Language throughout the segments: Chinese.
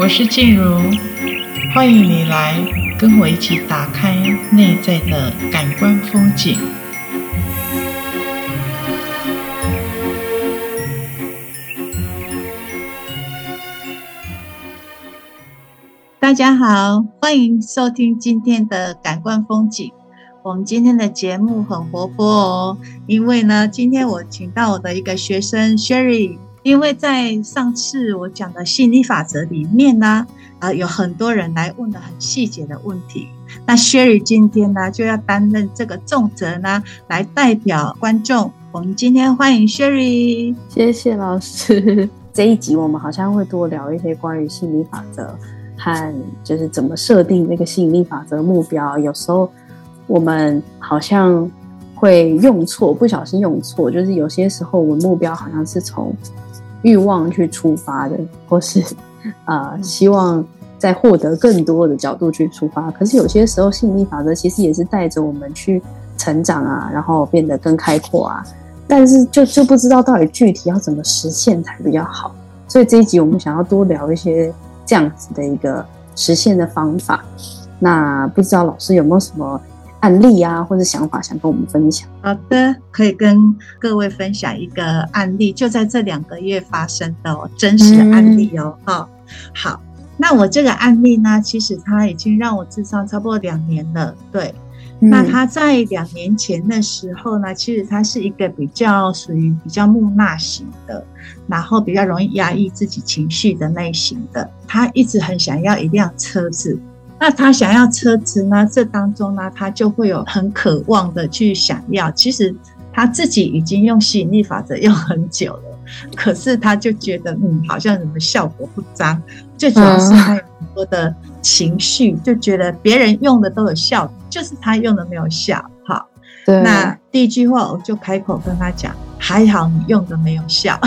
我是静茹，欢迎你来跟我一起打开内在的感官风景。大家好，欢迎收听今天的感官风景。我们今天的节目很活泼哦，因为呢，今天我请到我的一个学生 Sherry。因为在上次我讲的吸引力法则里面呢，呃，有很多人来问的很细节的问题。那 Sherry 今天呢就要担任这个重责呢，来代表观众。我们今天欢迎 Sherry，谢谢老师。这一集我们好像会多聊一些关于吸引力法则和就是怎么设定那个吸引力法则目标。有时候我们好像会用错，不小心用错，就是有些时候我们目标好像是从欲望去出发的，或是啊、呃，希望在获得更多的角度去出发。可是有些时候，吸引力法则其实也是带着我们去成长啊，然后变得更开阔啊。但是就就不知道到底具体要怎么实现才比较好。所以这一集我们想要多聊一些这样子的一个实现的方法。那不知道老师有没有什么？案例啊，或者想法想跟我们分享？好的，可以跟各位分享一个案例，就在这两个月发生的哦，真实的案例哦。嗯、哦，好，那我这个案例呢，其实他已经让我智商差不多两年了。对，嗯、那他在两年前的时候呢，其实他是一个比较属于比较木讷型的，然后比较容易压抑自己情绪的类型的，他一直很想要一辆车子。那他想要车子呢？这当中呢，他就会有很渴望的去想要。其实他自己已经用吸引力法则用很久了，可是他就觉得，嗯，好像什么效果不彰。最主要是他有很多的情绪，就觉得别人用的都有效，就是他用的没有效。好，那第一句话我就开口跟他讲。还好你用的没有效，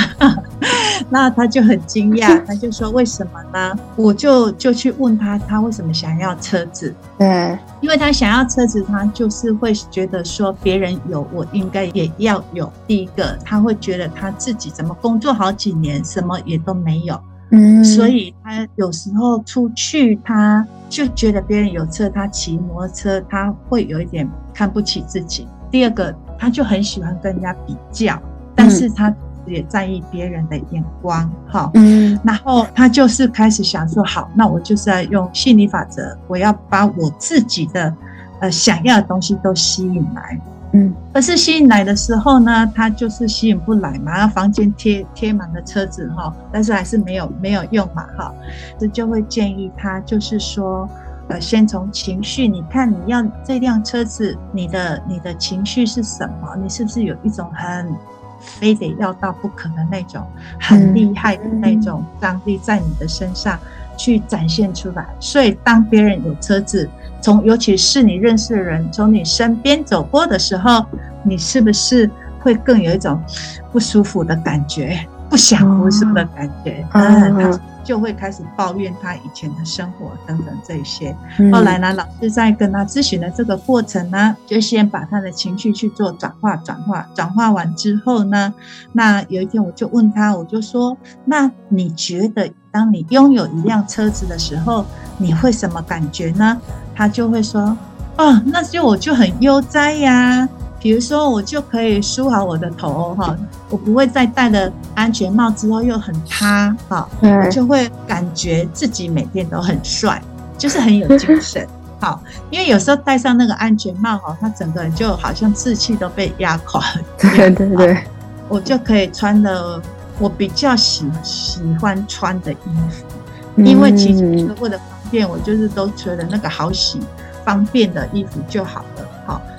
那他就很惊讶，他就说，为什么呢？我就就去问他，他为什么想要车子？对，因为他想要车子，他就是会觉得说别人有，我应该也要有。第一个，他会觉得他自己怎么工作好几年，什么也都没有，嗯，所以他有时候出去，他就觉得别人有车，他骑摩托车，他会有一点看不起自己。第二个。他就很喜欢跟人家比较，但是他也在意别人的眼光，哈，嗯，然后他就是开始想说，好，那我就是要用吸引力法则，我要把我自己的呃想要的东西都吸引来，嗯，可是吸引来的时候呢，他就是吸引不来嘛，房间贴贴满了车子哈，但是还是没有没有用嘛，哈，这就会建议他就是说。呃，先从情绪，你看你要这辆车子，你的你的情绪是什么？你是不是有一种很非得要到不可的那种很厉害的那种张力在你的身上去展现出来？所以当别人有车子，从尤其是你认识的人从你身边走过的时候，你是不是会更有一种不舒服的感觉，不想读书的感觉？嗯。他就会开始抱怨他以前的生活等等这些。后来呢，老师在跟他咨询的这个过程呢，就先把他的情绪去做转化，转化，转化完之后呢，那有一天我就问他，我就说：那你觉得当你拥有一辆车子的时候，你会什么感觉呢？他就会说：哦，那就我就很悠哉呀。比如说，我就可以梳好我的头哈，我不会再戴了安全帽之后又很塌哈，我就会感觉自己每天都很帅，就是很有精神。好，因为有时候戴上那个安全帽哈，他整个人就好像志气都被压垮。对对对，我就可以穿的我比较喜喜欢穿的衣服，因为其实为了方便，我就是都觉得那个好洗方便的衣服就好了。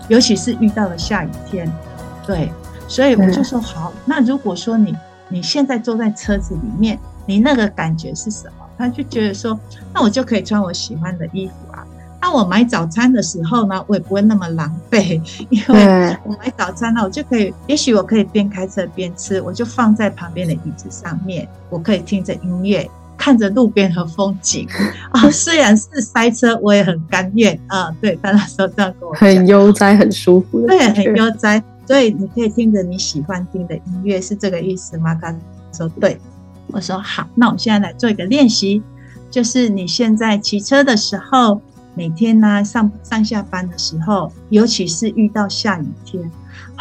好。尤其是遇到了下雨天，对，所以我就说好。那如果说你你现在坐在车子里面，你那个感觉是什么？他就觉得说，那我就可以穿我喜欢的衣服啊。那我买早餐的时候呢，我也不会那么狼狈，因为我买早餐呢，我就可以，也许我可以边开车边吃，我就放在旁边的椅子上面，我可以听着音乐。看着路边和风景啊，虽然是塞车，我也很甘愿啊。对，他那时候这样跟我讲，很悠哉，很舒服。对，很悠哉。所以你可以听着你喜欢听的音乐，是这个意思吗？他说对，我说好。那我们现在来做一个练习，就是你现在骑车的时候，每天呢、啊、上上下班的时候，尤其是遇到下雨天，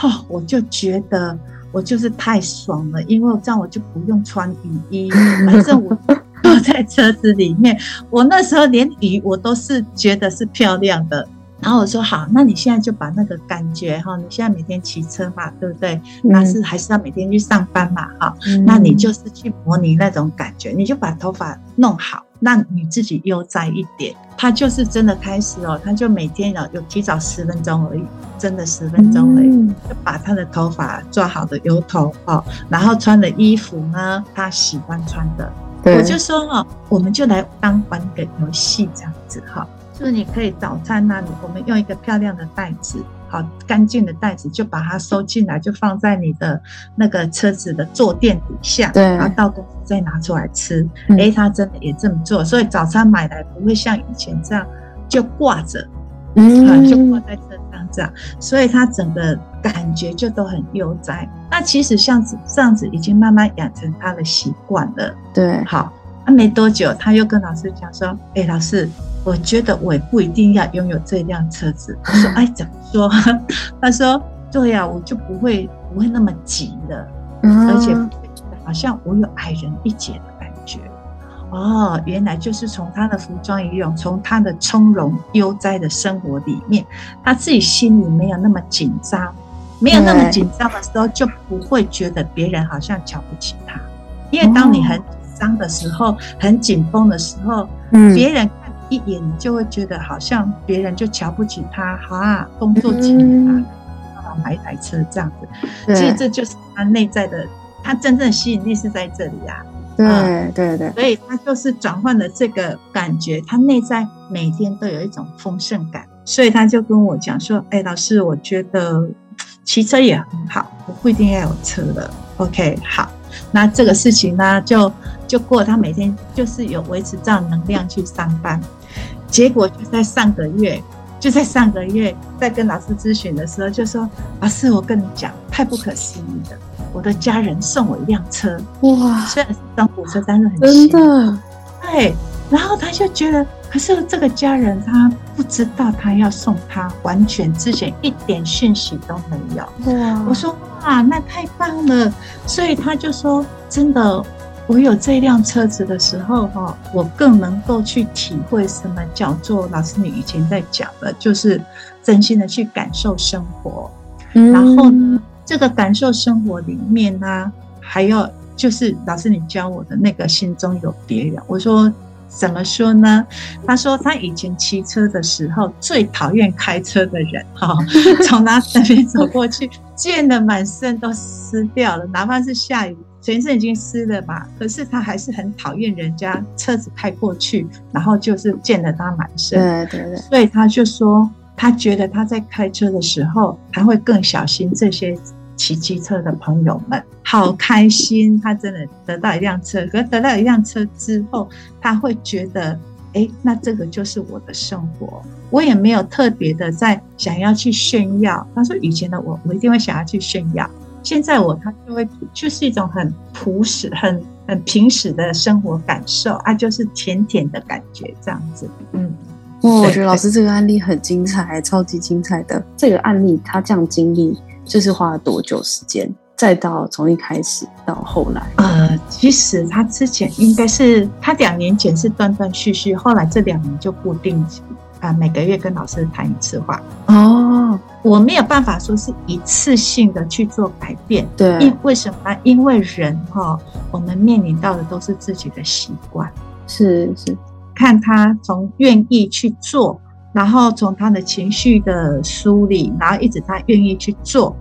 哦，我就觉得我就是太爽了，因为这样我就不用穿雨衣，反正我坐在车子里面，我那时候连雨我都是觉得是漂亮的。然后我说好，那你现在就把那个感觉哈，你现在每天骑车嘛，对不对？那是还是要每天去上班嘛，哈、嗯，那你就是去模拟那种感觉，你就把头发弄好，让你自己悠哉一点。他就是真的开始哦，他就每天有有提早十分钟而已，真的十分钟而已，嗯、就把他的头发做好的油头哦，然后穿的衣服呢，他喜欢穿的，对我就说哦，我们就来当玩个游戏这样子哈。就是你可以早餐那里，我们用一个漂亮的袋子，好干净的袋子，就把它收进来，就放在你的那个车子的坐垫底下，对，然后到公司再拿出来吃。哎、嗯，他真的也这么做，所以早餐买来不会像以前这样就挂着，嗯，就挂在这样，所以他整个感觉就都很悠哉。那其实像这样子已经慢慢养成他的习惯了，对，好。那、啊、没多久，他又跟老师讲说：“哎、欸，老师，我觉得我也不一定要拥有这辆车子。”我说：“哎，怎么说？” 他说：“对呀、啊，我就不会不会那么急了，嗯、而且好像我有矮人一截的感觉。”哦，原来就是从他的服装仪容，从他的从容悠哉的生活里面，他自己心里没有那么紧张，没有那么紧张的时候，就不会觉得别人好像瞧不起他，因为当你很。紧张的时候很紧绷的时候，嗯，别人看一眼，你就会觉得好像别人就瞧不起他，啊，工作几年啊，啊，买一台车这样子。所以这就是他内在的，他真正吸引力是在这里啊。对对对，所以他就是转换了这个感觉，他内在每天都有一种丰盛感，所以他就跟我讲说：“哎，老师，我觉得骑车也很好，我不一定要有车了。”OK，好。那这个事情呢，就就过，他每天就是有维持这样能量去上班，结果就在上个月，就在上个月在跟老师咨询的时候，就说：“老师，我跟你讲，太不可思议了，我的家人送我一辆车，哇，虽然是中古车，但是很新，真的，对。然后他就觉得，可是这个家人他不知道他要送他，完全之前一点讯息都没有。哇，我说。”哇，那太棒了！所以他就说：“真的，我有这辆车子的时候，哈，我更能够去体会什么叫做老师你以前在讲的，就是真心的去感受生活。嗯、然后呢，这个感受生活里面呢，还有就是老师你教我的那个心中有别人。我说。”怎么说呢？他说他以前骑车的时候最讨厌开车的人哈，从他身边走过去，溅得满身都湿掉了，哪怕是下雨，全身已经湿了吧，可是他还是很讨厌人家车子开过去，然后就是溅得他满身。对对对，所以他就说，他觉得他在开车的时候，他会更小心这些。骑机车的朋友们好开心，他真的得到一辆车。可是得到一辆车之后，他会觉得，哎，那这个就是我的生活。我也没有特别的在想要去炫耀。他说以前的我，我一定会想要去炫耀。现在我他就会就是一种很朴实、很很平实的生活感受啊，就是甜甜的感觉这样子。嗯，哦，我觉得老师这个案例很精彩，超级精彩的。这个案例他这样经历。就是花了多久时间？再到从一开始到后来，呃，其实他之前应该是他两年前是断断续续，后来这两年就固定啊、呃，每个月跟老师谈一次话。哦，我没有办法说是一次性的去做改变，对，因为什么？因为人哈，我们面临到的都是自己的习惯，是是，看他从愿意去做。然后从他的情绪的梳理，然后一直他愿意去做，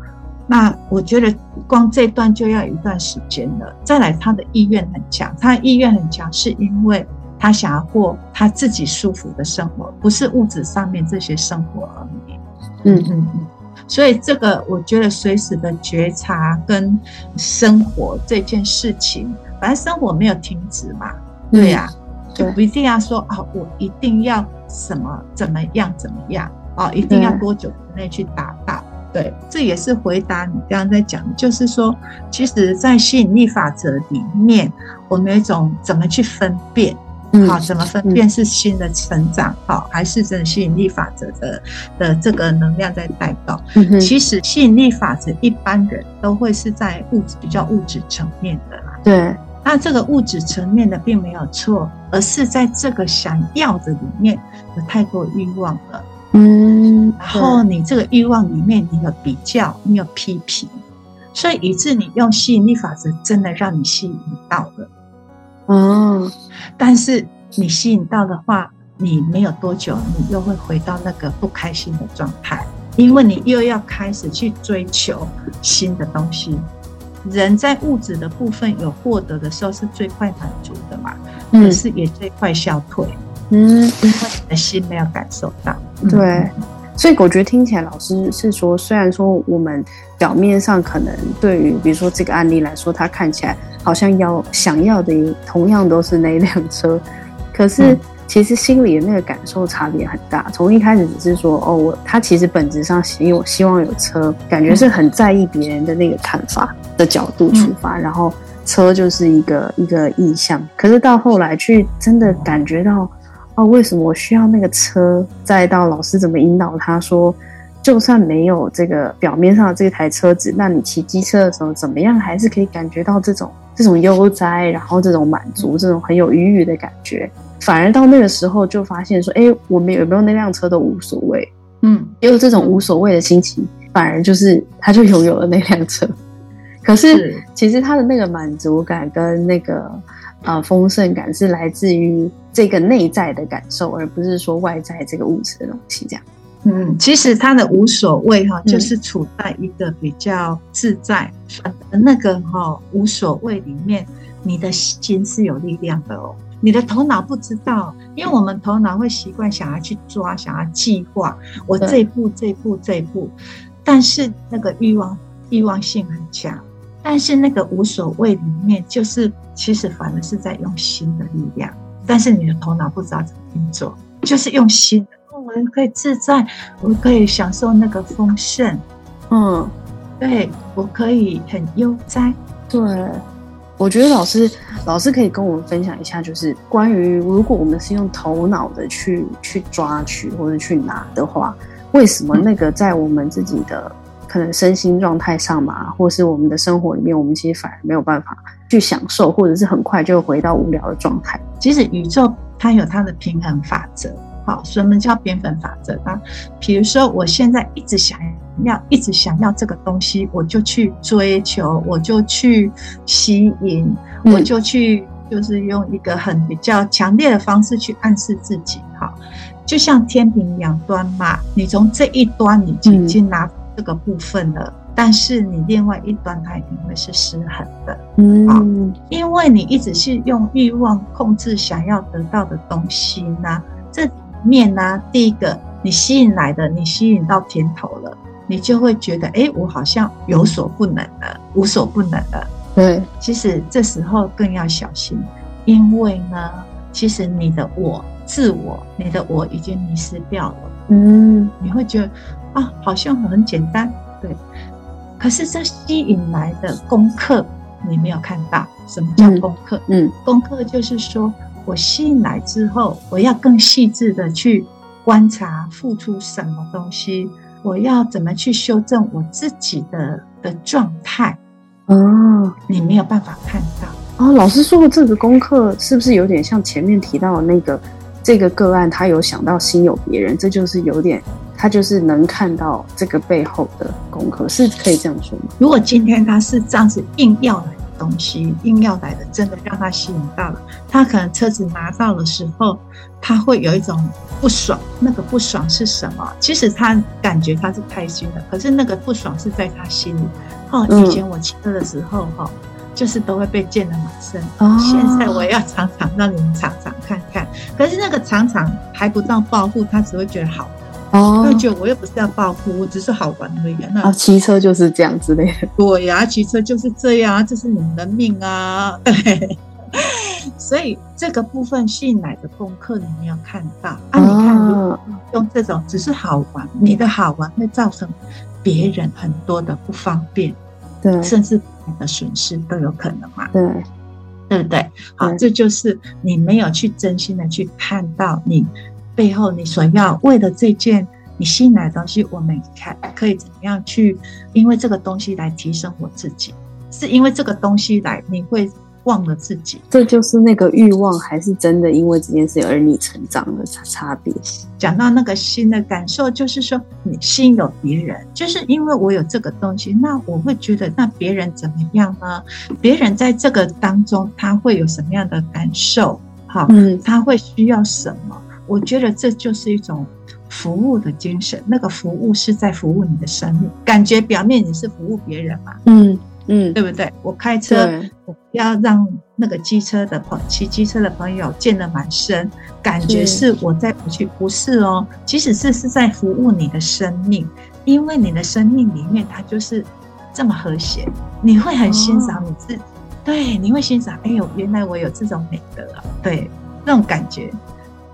那我觉得光这段就要一段时间了。再来，他的意愿很强，他的意愿很强，是因为他想要过他自己舒服的生活，不是物质上面这些生活而已。嗯嗯嗯。所以这个我觉得随时的觉察跟生活这件事情，反正生活没有停止嘛，对呀、啊。就不一定要说啊，我一定要什么怎么样怎么样哦，一定要多久之内去达到？对，这也是回答你刚刚在讲，就是说，其实，在吸引力法则里面，我们有一种怎么去分辨？嗯、好，怎么分辨是新的成长好，还是真的吸引力法则的的这个能量在带动？嗯哼，其实吸引力法则一般人都会是在物质比较物质层面的啦。对，那这个物质层面的并没有错，而是在这个想要的里面有太多欲望了。嗯，然后你这个欲望里面，你有比较，你有批评，所以以致你用吸引力法则真的让你吸引到了。哦，但是你吸引到的话，你没有多久，你又会回到那个不开心的状态，因为你又要开始去追求新的东西。人在物质的部分有获得的时候是最快满足的嘛，可是也最快消退。嗯，因为你的心没有感受到。对。嗯所以我觉得听起来，老师是说，虽然说我们表面上可能对于，比如说这个案例来说，他看起来好像要想要的同样都是那辆车，可是其实心里的那个感受差别很大。从一开始只是说，哦，我他其实本质上希我希望有车，感觉是很在意别人的那个看法的角度出发，然后车就是一个一个意向。可是到后来去真的感觉到。哦，为什么我需要那个车？再到老师怎么引导他说，就算没有这个表面上的这台车子，那你骑机车的时候怎么样，还是可以感觉到这种这种悠哉，然后这种满足，这种很有愉悦的感觉。反而到那个时候就发现说，哎，我们有没有那辆车都无所谓。嗯，因为这种无所谓的心情，反而就是他就拥有了那辆车。可是其实他的那个满足感跟那个。啊、呃，丰盛感是来自于这个内在的感受，而不是说外在这个物质的东西。这样，嗯，其实他的无所谓哈，就是处在一个比较自在，嗯、那个哈无所谓里面，你的心是有力量的哦。你的头脑不知道，因为我们头脑会习惯想要去抓，想要计划，我这一步、这一步、这一步，但是那个欲望欲望性很强。但是那个无所谓里面，就是其实反而是在用心的力量，但是你的头脑不知道怎么运作，就是用心，我可以自在，我可以享受那个丰盛，嗯，对，我可以很悠哉。对，我觉得老师老师可以跟我们分享一下，就是关于如果我们是用头脑的去去抓取或者去拿的话，为什么那个在我们自己的。可能身心状态上嘛，或是我们的生活里面，我们其实反而没有办法去享受，或者是很快就回到无聊的状态。其实宇宙它有它的平衡法则，好，什么叫平衡法则啊？比如说我现在一直想要，一直想要这个东西，我就去追求，我就去吸引，我就去，就是用一个很比较强烈的方式去暗示自己，哈，就像天平两端嘛，你从这一端你已经拿。这个部分了，但是你另外一端它一定会是失衡的，嗯，好，因为你一直是用欲望控制想要得到的东西呢，这里面呢，第一个你吸引来的，你吸引到甜头了，你就会觉得，哎，我好像有所不能了，无所不能了。对，其实这时候更要小心，因为呢，其实你的我、自我、你的我已经迷失掉了，嗯，你会觉得。啊，好像很简单，对。可是这吸引来的功课，你没有看到。什么叫功课？嗯，嗯，功课就是说我吸引来之后，我要更细致的去观察，付出什么东西，我要怎么去修正我自己的的状态。哦，你没有办法看到。哦，老师说的这个功课，是不是有点像前面提到的那个这个个案？他有想到心有别人，这就是有点。他就是能看到这个背后的功课，是可以这样说吗？如果今天他是这样子硬要来的东西，硬要来的，真的让他吸引到了，他可能车子拿到的时候，他会有一种不爽。那个不爽是什么？其实他感觉他是开心的，可是那个不爽是在他心里。哦，以前我骑车的时候，哈、嗯，就是都会被溅得满身。哦，现在我要尝尝让你们尝尝看看。可是那个常常还不到报复，他只会觉得好。哦，那就我又不是要报复，我只是好玩而已。那骑车就是这样之类的。对呀，骑车就是这样，这是你们的命啊。对，所以这个部分吸引来的功课你没有看到啊？你看，如果用这种只是好玩，你的好玩会造成别人很多的不方便，对，甚至你的损失都有可能嘛。对，对不对？好，这就是你没有去真心的去看到你背后你所要为了这件你吸引来的东西，我们看可以怎么样去，因为这个东西来提升我自己，是因为这个东西来你会。忘了自己，这就是那个欲望，还是真的因为这件事而你成长的差差别。讲到那个心的感受，就是说你心有别人，就是因为我有这个东西，那我会觉得那别人怎么样呢？别人在这个当中他会有什么样的感受？好，嗯，他会需要什么？我觉得这就是一种服务的精神。那个服务是在服务你的生命，感觉表面你是服务别人嘛？嗯。嗯，对不对？我开车，我不要让那个机车的朋骑机车的朋友溅得满身，感觉是我在不去，不是哦。即使是是在服务你的生命，因为你的生命里面它就是这么和谐，你会很欣赏你自己，哦、对，你会欣赏，哎呦，原来我有这种美德啊，对，那种感觉，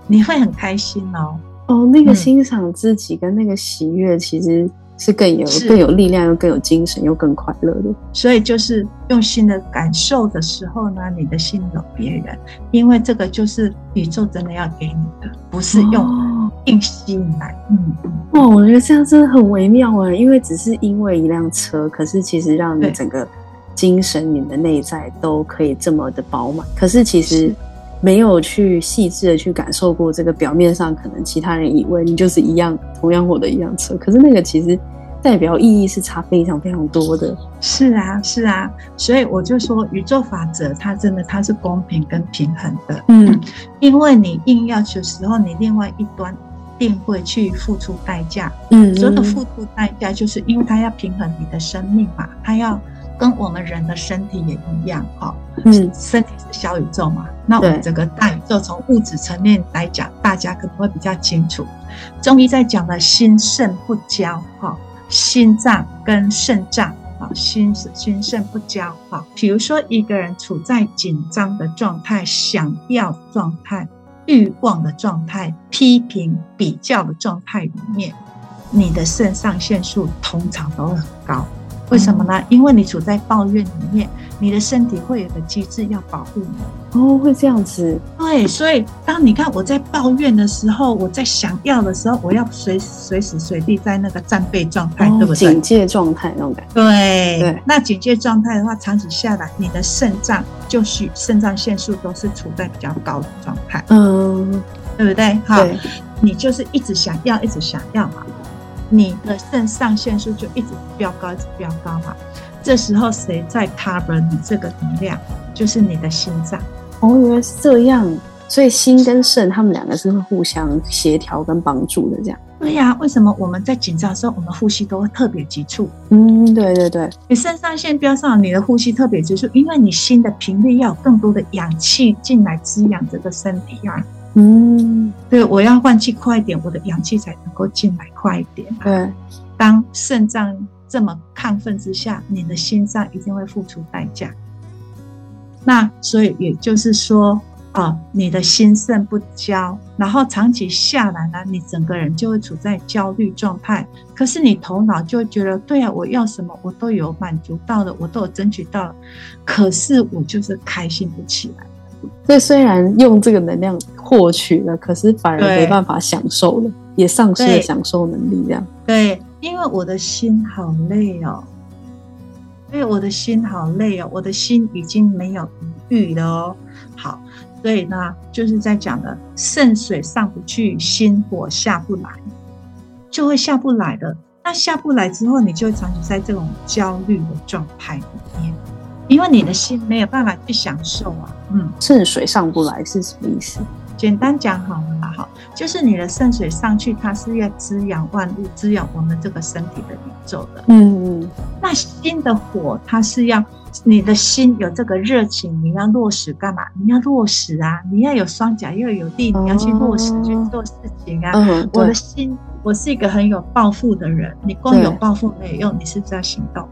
你会很开心哦。哦，那个欣赏自己跟那个喜悦，其实。是更有更有力量，又更有精神，又更快乐的。所以就是用心的感受的时候呢，你的心有别人，因为这个就是宇宙真的要给你的，不是用硬吸引来。哦、嗯哇，哦，我觉得这样真的很微妙啊，因为只是因为一辆车，可是其实让你整个精神、你的内在都可以这么的饱满。可是其实没有去细致的去感受过这个表面上，可能其他人以为你就是一样同样活的一辆车，可是那个其实。代表意义是差非常非常多的。是啊，是啊，所以我就说宇宙法则它真的它是公平跟平衡的。嗯，因为你硬要求时候，你另外一端定会去付出代价。嗯，所有的付出代价就是因为它要平衡你的生命嘛，它要跟我们人的身体也一样哈。嗯，身体是小宇宙嘛，那我们整个大宇宙从物质层面来讲，大家可能会比较清楚。中医在讲的心肾不交哈。心脏跟肾脏啊，心心肾不交哈。比如说，一个人处在紧张的状态、想要状态、欲望的状态、批评比较的状态里面，你的肾上腺素通常都会很高。为什么呢？因为你处在抱怨里面，你的身体会有个机制要保护你。哦，会这样子。对，所以当你看我在抱怨的时候，我在想要的时候，我要随随时随地在那个战备状态，哦、对不对？警戒状态那种感觉。对对。那警戒状态的话，长期下来，你的肾脏就是肾上腺素都是处在比较高的状态。嗯，对不对？好，你就是一直想要，一直想要嘛。你的肾上腺素就一直飙高，一直飙高嘛。这时候谁在 cover 你这个能量？就是你的心脏。哦，原来是这样。所以心跟肾，他们两个是会互相协调跟帮助的，这样。对呀、啊，为什么我们在紧张的时候，我们呼吸都会特别急促？嗯，对对对。你肾上腺飙上，你的呼吸特别急促，因为你心的频率要有更多的氧气进来滋养这个身体啊。嗯，对，我要换气快一点，我的氧气才能够进来快一点。对，当肾脏这么亢奋之下，你的心脏一定会付出代价。那所以也就是说，啊，你的心肾不交，然后长期下来呢，你整个人就会处在焦虑状态。可是你头脑就会觉得，对啊，我要什么我都有满足到了，我都有争取到了，可是我就是开心不起来。所以虽然用这个能量获取了，可是反而没办法享受了，也丧失了享受能力。这样对，因为我的心好累哦，因为我的心好累哦，我的心已经没有余了哦。好，所以呢，就是在讲的肾水上不去，心火下不来，就会下不来的。那下不来之后，你就会长期在这种焦虑的状态里面。因为你的心没有办法去享受啊，嗯，肾水上不来是什么意思？简单讲好了哈，就是你的肾水上去，它是要滋养万物，滋养我们这个身体的宇宙的。嗯嗯。那心的火，它是要你的心有这个热情，你要落实干嘛？你要落实啊，你要有双脚，要有地，你要去落实、哦、去做事情啊。嗯。我的心，我是一个很有抱负的人，你光有抱负没有用，你是不是要行动？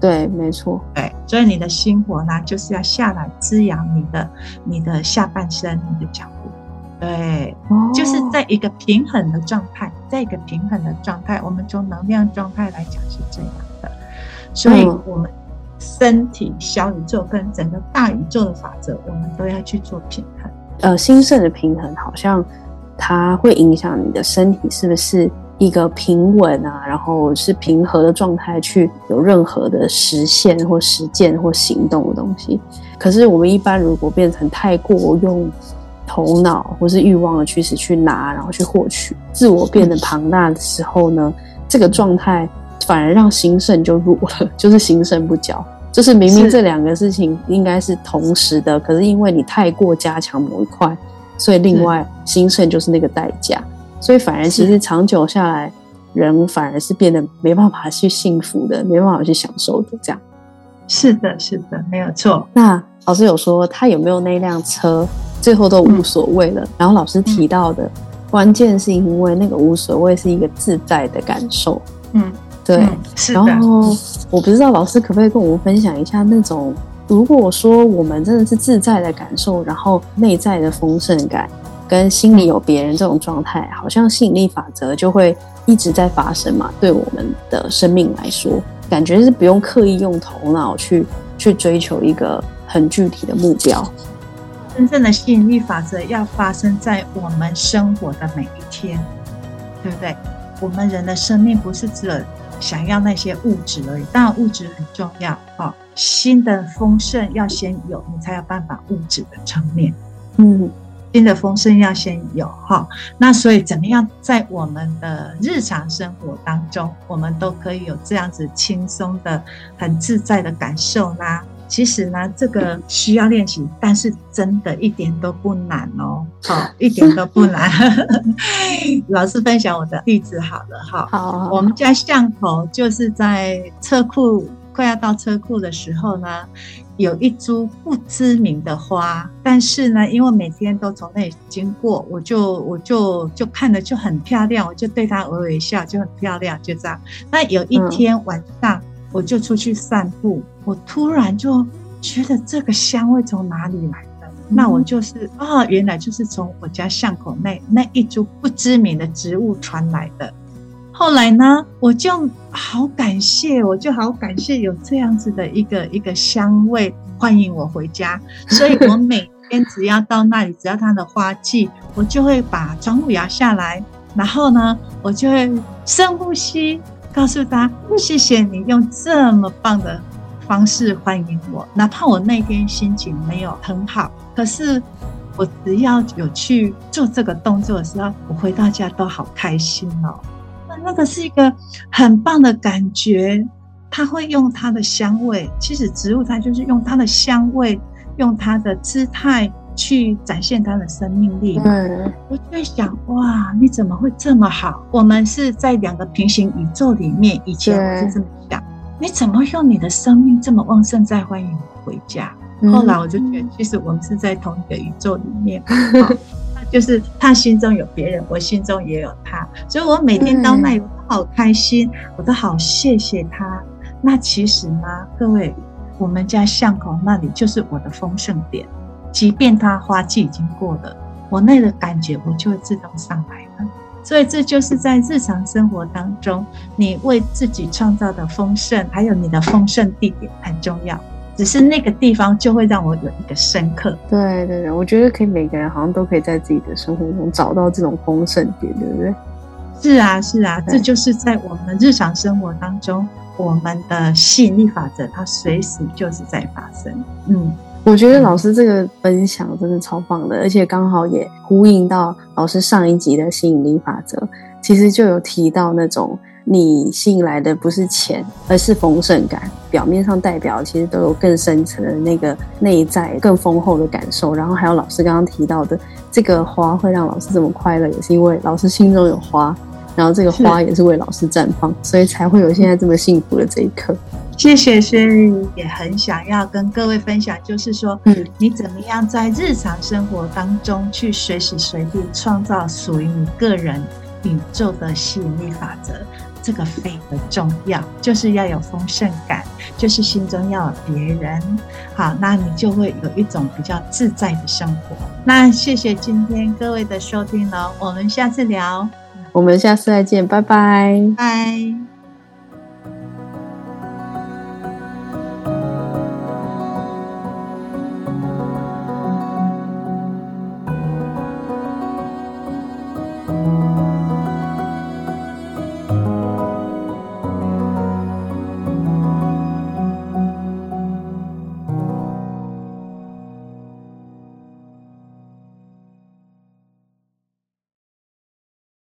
对，没错。对，所以你的心火呢，就是要下来滋养你的、你的下半身、你的脚步。对，哦、就是在一个平衡的状态，在一个平衡的状态，我们从能量状态来讲是这样的。所以，我们身体、小宇宙跟整个大宇宙的法则，我们都要去做平衡。呃，心肾的平衡好像它会影响你的身体是不是一个平稳啊，然后是平和的状态去有任何的实现或实践或行动的东西。可是我们一般如果变成太过用头脑或是欲望的驱使去拿，然后去获取，自我变得庞大的时候呢，这个状态。反而让心盛就弱了，就是心盛不交。就是明明这两个事情应该是同时的，是可是因为你太过加强某一块，所以另外心盛就是那个代价。所以反而其实长久下来，人反而是变得没办法去幸福的，没办法去享受的。这样。是的，是的，没有错。那老师有说他有没有那辆车，最后都无所谓了。嗯、然后老师提到的、嗯、关键是因为那个无所谓是一个自在的感受。嗯。对，嗯、然后我不知道老师可不可以跟我们分享一下那种，如果说我们真的是自在的感受，然后内在的丰盛感，跟心里有别人这种状态，好像吸引力法则就会一直在发生嘛。对我们的生命来说，感觉是不用刻意用头脑去去追求一个很具体的目标。真正的吸引力法则要发生在我们生活的每一天，对不对？我们人的生命不是只有想要那些物质而已，当然物质很重要哦。心的丰盛要先有，你才有办法物质的层面。嗯，心的丰盛要先有哈、哦。那所以怎么样在我们的日常生活当中，我们都可以有这样子轻松的、很自在的感受呢？其实呢，这个需要练习，但是真的一点都不难哦，好，一点都不难。老师分享我的例子好了好，我们家巷口就是在车库快要到车库的时候呢，有一株不知名的花，但是呢，因为每天都从那里经过，我就我就就看着就很漂亮，我就对它微微笑，就很漂亮，就这样。那有一天晚上。嗯我就出去散步，我突然就觉得这个香味从哪里来的？嗯、那我就是啊、哦，原来就是从我家巷口那那一株不知名的植物传来的。后来呢，我就好感谢，我就好感谢有这样子的一个一个香味欢迎我回家。所以我每天只要到那里，只要它的花季，我就会把窗户摇下来，然后呢，我就会深呼吸。告诉他，谢谢你用这么棒的方式欢迎我，哪怕我那天心情没有很好，可是我只要有去做这个动作的时候，我回到家都好开心哦。那那个是一个很棒的感觉，他会用它的香味，其实植物它就是用它的香味，用它的姿态。去展现它的生命力。嗯，我就在想，哇，你怎么会这么好？我们是在两个平行宇宙里面，以前我是这么想，你怎么用你的生命这么旺盛在欢迎你回家？后来我就觉得，其实我们是在同一个宇宙里面，就是他心中有别人，我心中也有他，所以我每天到那里我都好开心，我都好谢谢他。那其实呢，各位，我们家巷口那里就是我的丰盛点。即便它花季已经过了，我那个感觉我就会自动上来了。所以这就是在日常生活当中，你为自己创造的丰盛，还有你的丰盛地点很重要。只是那个地方就会让我有一个深刻。对对对，我觉得可以，每个人好像都可以在自己的生活中找到这种丰盛点，对不对？是啊，是啊，这就是在我们日常生活当中，我们的吸引力法则，它随时就是在发生。嗯。我觉得老师这个分享真的超棒的，而且刚好也呼应到老师上一集的吸引力法则，其实就有提到那种你吸引来的不是钱，而是丰盛感。表面上代表其实都有更深层的那个内在更丰厚的感受。然后还有老师刚刚提到的这个花会让老师这么快乐，也是因为老师心中有花，然后这个花也是为老师绽放，所以才会有现在这么幸福的这一刻。谢谢，所以也很想要跟各位分享，就是说，嗯，你怎么样在日常生活当中去随时随地创造属于你个人宇宙的吸引力法则，这个非常重要，就是要有丰盛感，就是心中要有别人，好，那你就会有一种比较自在的生活。那谢谢今天各位的收听喽，我们下次聊，我们下次再见，拜拜，拜。